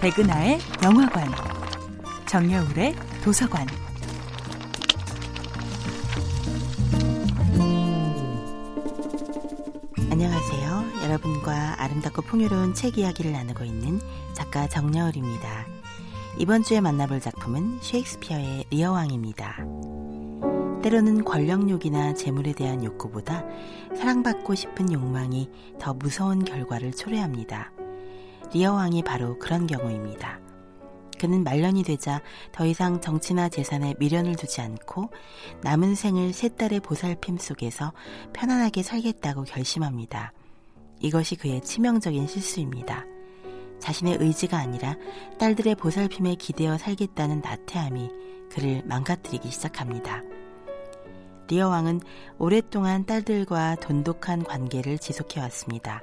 백은하의 영화관, 정여울의 도서관. 안녕하세요. 여러분과 아름답고 풍요로운 책 이야기를 나누고 있는 작가 정여울입니다. 이번 주에 만나볼 작품은 셰익스피어의 리어왕입니다. 때로는 권력욕이나 재물에 대한 욕구보다 사랑받고 싶은 욕망이 더 무서운 결과를 초래합니다. 리어왕이 바로 그런 경우입니다. 그는 말년이 되자 더 이상 정치나 재산에 미련을 두지 않고 남은 생을 세 딸의 보살핌 속에서 편안하게 살겠다고 결심합니다. 이것이 그의 치명적인 실수입니다. 자신의 의지가 아니라 딸들의 보살핌에 기대어 살겠다는 나태함이 그를 망가뜨리기 시작합니다. 리어 왕은 오랫동안 딸들과 돈독한 관계를 지속해왔습니다.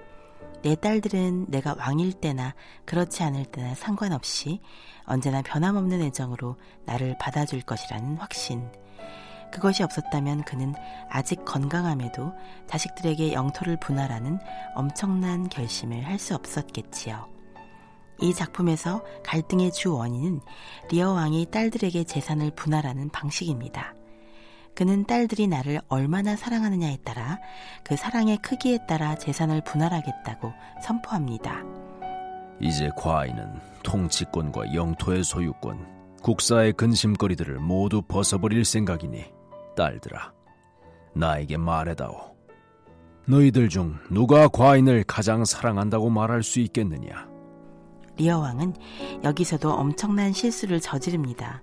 내 딸들은 내가 왕일 때나 그렇지 않을 때나 상관없이 언제나 변함없는 애정으로 나를 받아줄 것이라는 확신. 그것이 없었다면 그는 아직 건강함에도 자식들에게 영토를 분할하는 엄청난 결심을 할 수 없었겠지요. 이 작품에서 갈등의 주 원인은 리어 왕이 딸들에게 재산을 분할하는 방식입니다. 그는 딸들이 나를 얼마나 사랑하느냐에 따라 그 사랑의 크기에 따라 재산을 분할하겠다고 선포합니다. 이제 과인은 통치권과 영토의 소유권, 국사의 근심거리들을 모두 벗어버릴 생각이니 딸들아, 나에게 말해다오. 너희들 중 누가 과인을 가장 사랑한다고 말할 수 있겠느냐? 리어 왕은 여기서도 엄청난 실수를 저지릅니다.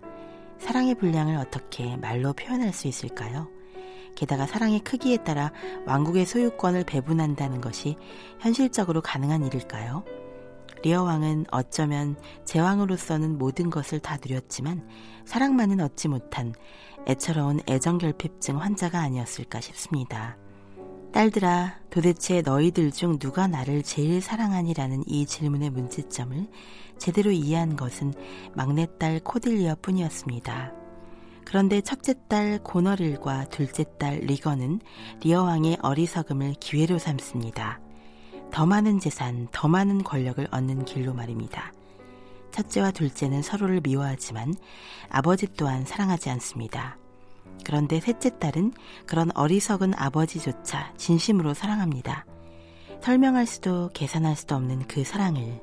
사랑의 분량을 어떻게 말로 표현할 수 있을까요? 게다가 사랑의 크기에 따라 왕국의 소유권을 배분한다는 것이 현실적으로 가능한 일일까요? 리어 왕은 어쩌면 제왕으로서는 모든 것을 다 누렸지만 사랑만은 얻지 못한 애처로운 애정결핍증 환자가 아니었을까 싶습니다. 딸들아, 도대체 너희들 중 누가 나를 제일 사랑하니라는 이 질문의 문제점을 제대로 이해한 것은 막내딸 코딜리아 뿐이었습니다. 그런데 첫째 딸 고너릴과 둘째 딸 리거는 리어 왕의 어리석음을 기회로 삼습니다. 더 많은 재산, 더 많은 권력을 얻는 길로 말입니다. 첫째와 둘째는 서로를 미워하지만 아버지 또한 사랑하지 않습니다. 그런데 셋째 딸은 그런 어리석은 아버지조차 진심으로 사랑합니다. 설명할 수도 계산할 수도 없는 그 사랑을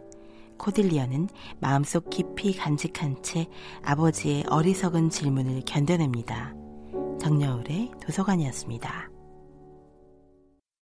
코딜리어는 마음속 깊이 간직한 채 아버지의 어리석은 질문을 견뎌냅니다. 정여울의 도서관이었습니다.